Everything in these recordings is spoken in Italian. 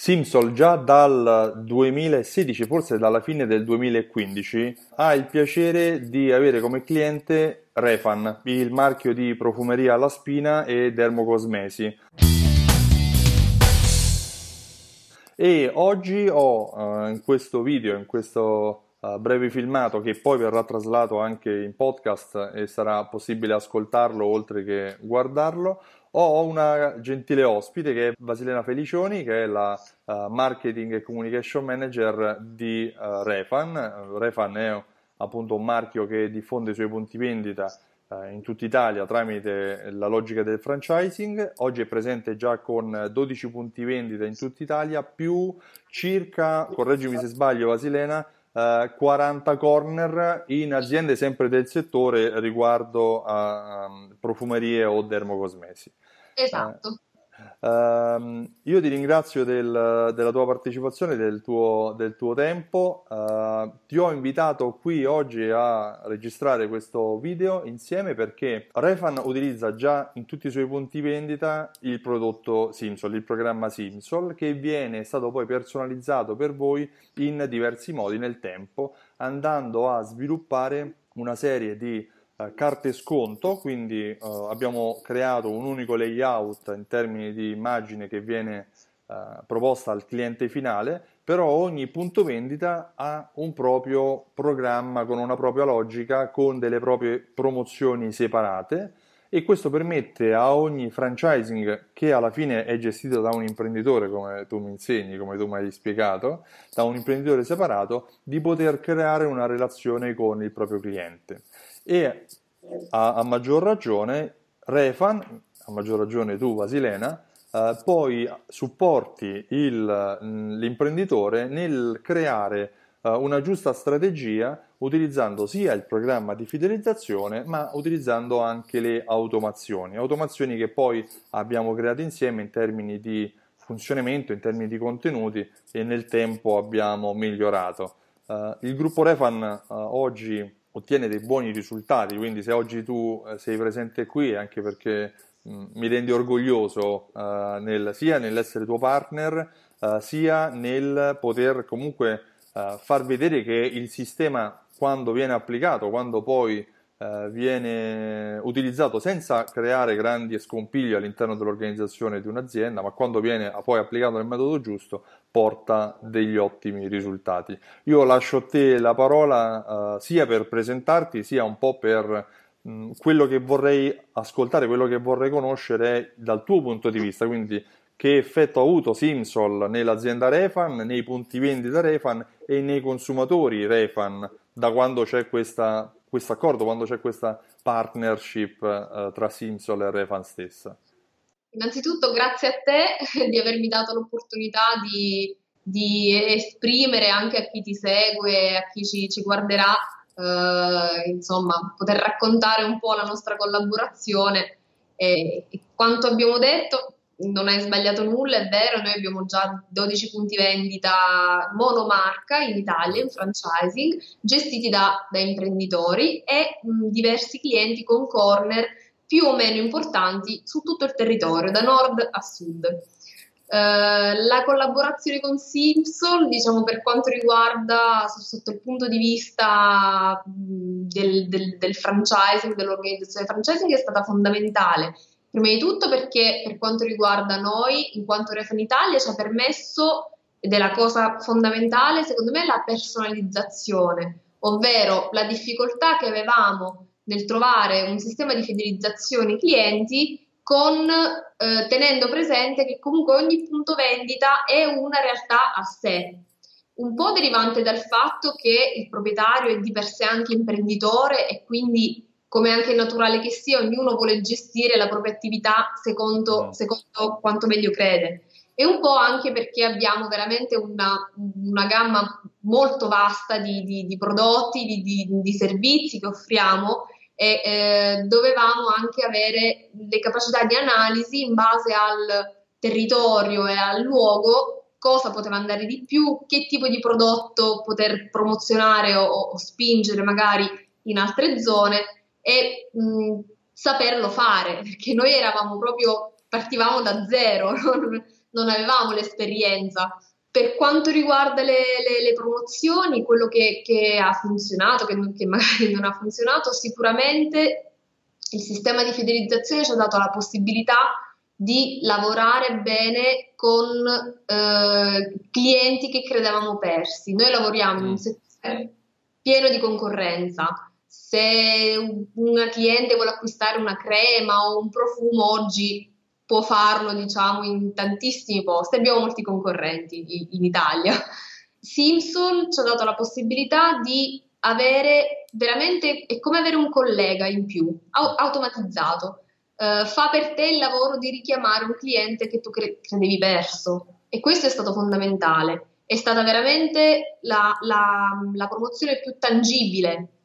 Simsol già dal 2016, forse dalla fine del 2015, ha il piacere di avere come cliente Refan, il marchio di profumeria alla spina e dermocosmesi. E oggi ho uh, in questo video, in questo uh, breve filmato che poi verrà traslato anche in podcast e sarà possibile ascoltarlo oltre che guardarlo, ho una gentile ospite che è Vasilena Felicioni, che è la uh, Marketing e Communication Manager di uh, Refan. Refan è appunto un marchio che diffonde i suoi punti vendita in tutta Italia tramite la logica del franchising. Oggi è presente già con 12 punti vendita in tutta Italia, più circa, correggimi se sbaglio Vasilena, 40 corner in aziende sempre del settore riguardo a um, profumerie o dermocosmesi. Esatto. Uh, io ti ringrazio del, della tua partecipazione, del tuo, del tuo tempo. Uh, ti ho invitato qui oggi a registrare questo video insieme perché Refan utilizza già in tutti i suoi punti vendita il prodotto Simsol, il programma Simsol, che viene stato poi personalizzato per voi in diversi modi nel tempo, andando a sviluppare una serie di eh, carte sconto, quindi uh, abbiamo creato un unico layout in termini di immagine che viene uh, proposta al cliente finale, però ogni punto vendita ha un proprio programma con una propria logica, con delle proprie promozioni separate e questo permette a ogni franchising che alla fine è gestito da un imprenditore, come tu mi insegni, come tu mi hai spiegato, da un imprenditore separato, di poter creare una relazione con il proprio cliente e a, a maggior ragione Refan, a maggior ragione tu Vasilena, eh, poi supporti il, l'imprenditore nel creare eh, una giusta strategia utilizzando sia il programma di fidelizzazione ma utilizzando anche le automazioni, automazioni che poi abbiamo creato insieme in termini di funzionamento, in termini di contenuti e nel tempo abbiamo migliorato. Uh, il gruppo Refan uh, oggi ottiene dei buoni risultati, quindi se oggi tu eh, sei presente qui è anche perché mh, mm, mi rendi orgoglioso uh, nel, sia nell'essere tuo partner, uh, sia nel poter comunque uh, far vedere che il sistema quando viene applicato, quando poi eh, viene utilizzato senza creare grandi scompiglio all'interno dell'organizzazione di un'azienda, ma quando viene poi applicato nel metodo giusto porta degli ottimi risultati. Io lascio a te la parola eh, sia per presentarti sia un po' per mh, quello che vorrei ascoltare, quello che vorrei conoscere dal tuo punto di vista, quindi che effetto ha avuto Simsol nell'azienda Refan, nei punti vendita Refan e nei consumatori Refan da quando c'è questa questo accordo, quando c'è questa partnership uh, tra Simsol e Refan stessa? Innanzitutto grazie a te di avermi dato l'opportunità di, di esprimere anche a chi ti segue, a chi ci, ci guarderà, uh, insomma, poter raccontare un po' la nostra collaborazione e, e quanto abbiamo detto non hai sbagliato nulla, è vero, noi abbiamo già 12 punti vendita monomarca in Italia, in franchising, gestiti da, da imprenditori e mh, diversi clienti con corner più o meno importanti su tutto il territorio, da nord a sud. Uh, la collaborazione con Simpson, diciamo per quanto riguarda sotto il punto di vista del, del, del franchising, dell'organizzazione franchising, è stata fondamentale Prima di tutto perché per quanto riguarda noi, in quanto Refan Italia, ci ha permesso, ed è la cosa fondamentale, secondo me, la personalizzazione, ovvero la difficoltà che avevamo nel trovare un sistema di fidelizzazione clienti con, eh, tenendo presente che comunque ogni punto vendita è una realtà a sé, un po' derivante dal fatto che il proprietario è di per sé anche imprenditore e quindi come anche naturale che sia, ognuno vuole gestire la propria attività secondo, mm. secondo quanto meglio crede. E un po' anche perché abbiamo veramente una, una gamma molto vasta di, di, di prodotti, di, di, servizi che offriamo e eh, dovevamo anche avere le capacità di analisi in base al territorio e al luogo cosa poteva andare di più, che tipo di prodotto poter promozionare o, o spingere magari in altre zone e mh, saperlo fare, perché noi eravamo proprio, partivamo da zero, non, non avevamo l'esperienza. Per quanto riguarda le, le, le promozioni, quello che, che, ha funzionato, che, che magari non ha funzionato, sicuramente il sistema di fidelizzazione ci ha dato la possibilità di lavorare bene con eh, clienti che credevamo persi. Noi lavoriamo in un mm. settore pieno di concorrenza. Se una cliente vuole acquistare una crema o un profumo oggi può farlo, diciamo, in tantissimi posti. Abbiamo molti concorrenti in Italia. Simsol ci ha dato la possibilità di avere veramente, è come avere un collega in più, automatizzato. Uh, fa per te il lavoro di richiamare un cliente che tu cre- credevi perso e questo è stato fondamentale. È stata veramente la, la, la promozione più tangibile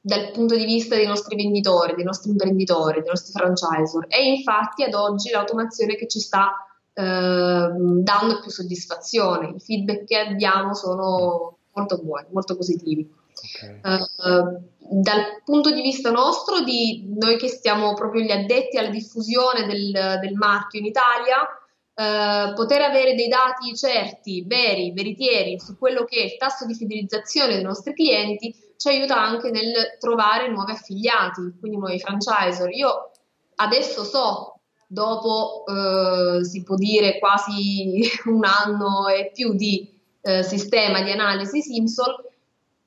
dal punto di vista dei nostri venditori, dei nostri imprenditori, dei nostri franchisor. E infatti ad oggi l'automazione che ci sta eh, dando più soddisfazione. I feedback che abbiamo sono molto buoni, molto positivi. Okay. Uh, dal punto di vista nostro, di noi che siamo proprio gli addetti alla diffusione del, del marchio in Italia, uh, poter avere dei dati certi, veri, veritieri su quello che è il tasso di fidelizzazione dei nostri clienti ci aiuta anche nel trovare nuovi affiliati, quindi nuovi franchisor. Io adesso so, dopo eh, si può dire quasi un anno e più di eh, sistema di analisi Simsol,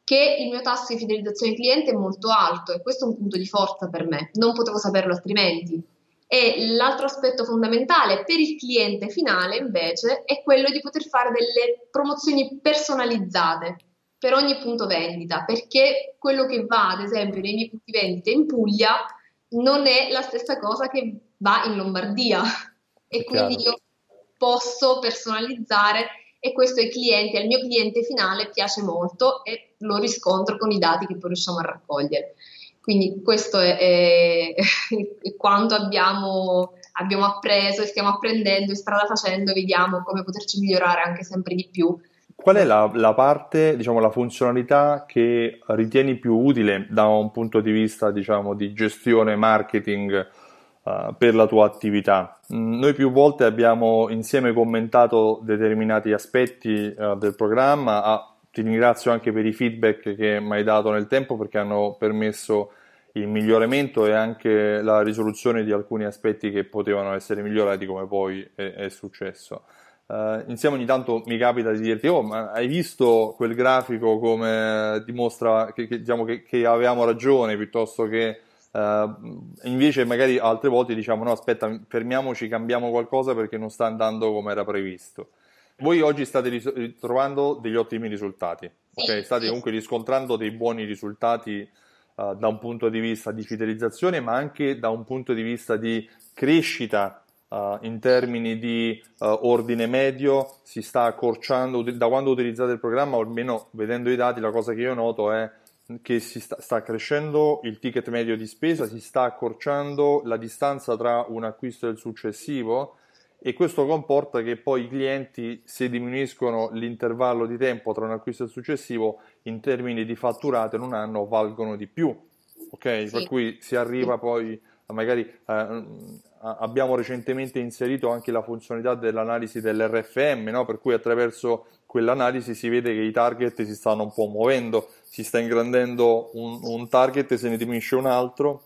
che il mio tasso di fidelizzazione cliente è molto alto e questo è un punto di forza per me, non potevo saperlo altrimenti. E l'altro aspetto fondamentale per il cliente finale invece è quello di poter fare delle promozioni personalizzate per ogni punto vendita, perché quello che va ad esempio nei miei punti vendita in Puglia non è la stessa cosa che va in Lombardia. E quindi io posso personalizzare e questo ai clienti, al mio cliente finale piace molto e lo riscontro con i dati che poi riusciamo a raccogliere. Quindi questo è, è, è quanto abbiamo, abbiamo appreso e stiamo apprendendo e strada facendo, vediamo come poterci migliorare anche sempre di più Qual è la, la parte, diciamo, la funzionalità che ritieni più utile da un punto di vista, diciamo, di gestione marketing uh, per la tua attività? Mm, noi più volte abbiamo insieme commentato determinati aspetti uh, del programma. Ah, ti ringrazio anche per i feedback che mi hai dato nel tempo perché hanno permesso il miglioramento e anche la risoluzione di alcuni aspetti che potevano essere migliorati come poi è, è successo. Uh, insieme ogni tanto mi capita di dirti, oh, ma hai visto quel grafico come dimostra che, che, diciamo, che, che avevamo ragione, piuttosto che uh, invece magari altre volte diciamo, no, aspetta, fermiamoci, cambiamo qualcosa perché non sta andando come era previsto. Voi oggi state ritrovando degli ottimi risultati, okay? state comunque riscontrando dei buoni risultati uh, da un punto di vista di fidelizzazione, ma anche da un punto di vista di crescita Uh, in termini di uh, ordine medio si sta accorciando da quando utilizzate il programma, o almeno vedendo i dati, la cosa che io noto è che si sta, sta, crescendo il ticket medio di spesa, si sta accorciando la distanza tra un acquisto e il successivo e questo comporta che poi i clienti, se diminuiscono l'intervallo di tempo tra un acquisto e il successivo, in termini di fatturate in un anno valgono di più, ok? Sì. Per cui si arriva poi magari eh, abbiamo recentemente inserito anche la funzionalità dell'analisi dell'RFM, no? per cui attraverso quell'analisi si vede che i target si stanno un po' muovendo, si sta ingrandendo un, un target e se ne diminuisce un altro,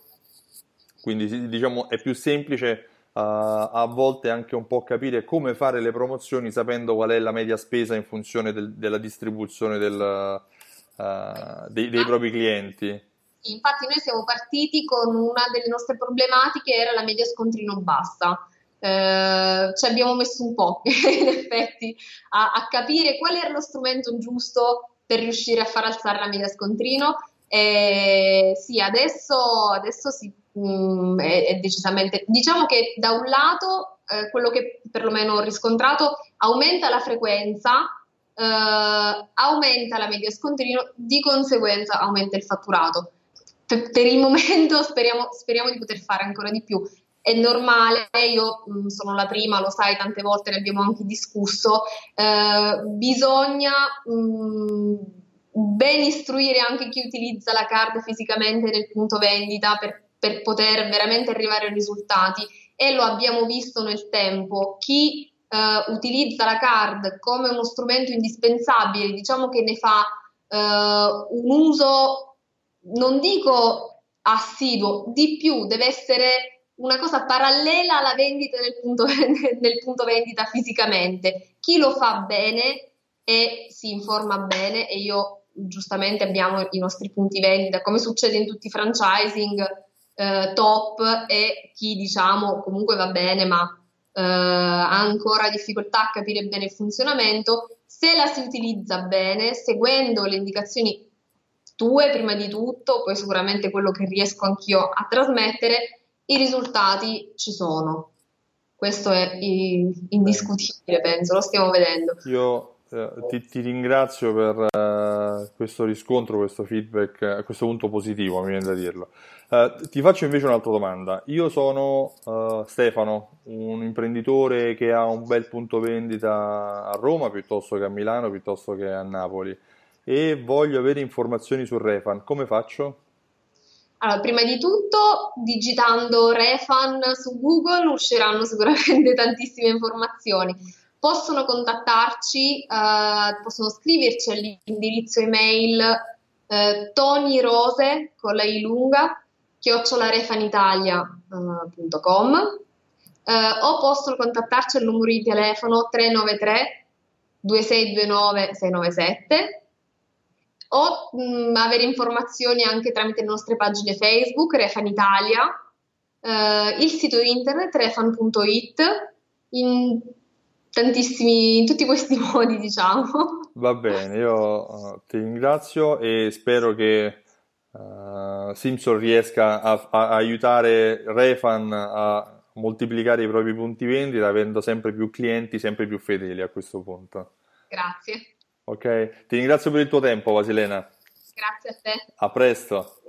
quindi diciamo è più semplice uh, a volte anche un po' capire come fare le promozioni sapendo qual è la media spesa in funzione del, della distribuzione del, uh, dei, dei propri clienti. Infatti noi siamo partiti con una delle nostre problematiche era la media scontrino bassa. Eh, ci abbiamo messo un po' in effetti a, a, capire qual era lo strumento giusto per riuscire a far alzare la media scontrino. E sì, adesso, adesso sì, mh, mm, è, è, decisamente. Diciamo che da un lato, eh, quello che perlomeno ho riscontrato, aumenta la frequenza, eh, aumenta la media scontrino, di conseguenza aumenta il fatturato per, per il momento speriamo, speriamo, di poter fare ancora di più. È normale, io mm, sono la prima, lo sai, tante volte ne abbiamo anche discusso, eh, bisogna mh, mm, ben istruire anche chi utilizza la card fisicamente nel punto vendita per, per poter veramente arrivare ai risultati e lo abbiamo visto nel tempo. Chi uh, utilizza la card come uno strumento indispensabile, diciamo che ne fa uh, un uso, non dico assiduo, di più, deve essere una cosa parallela alla vendita nel punto, nel punto vendita fisicamente. Chi lo fa bene e si informa bene e io giustamente abbiamo i nostri punti vendita, come succede in tutti i franchising eh, top e chi diciamo comunque va bene ma eh, ha ancora difficoltà a capire bene il funzionamento, se la si utilizza bene, seguendo le indicazioni tue prima di tutto, poi sicuramente quello che riesco anch'io a trasmettere, i risultati ci sono. Questo è indiscutibile, penso, lo stiamo vedendo. Io eh, ti, ti, ringrazio per uh, questo riscontro, questo feedback, a questo punto positivo, mi viene da dirlo. Uh, ti faccio invece un'altra domanda. Io sono uh, Stefano, un imprenditore che ha un bel punto vendita a Roma piuttosto che a Milano, piuttosto che a Napoli e voglio avere informazioni su Refan. Come faccio? Allora, prima di tutto, digitando Refan su Google usciranno sicuramente tantissime informazioni possono contattarci, eh, possono scriverci all'indirizzo email eh, tonirose con la I lunga chiocciolarefanitalia.com eh, o possono contattarci al numero di telefono 393 2629 697 o mh, mm, avere informazioni anche tramite le nostre pagine Facebook Refan Italia, eh, il sito internet refan.it in tantissimi, in tutti questi modi, diciamo. Va bene, io uh, ti ringrazio e spero che uh, Simpson riesca a, a, aiutare Refan a moltiplicare i propri punti vendita avendo sempre più clienti, sempre più fedeli a questo punto. Grazie. Ok, ti ringrazio per il tuo tempo, Vasilena. Grazie a te. A presto.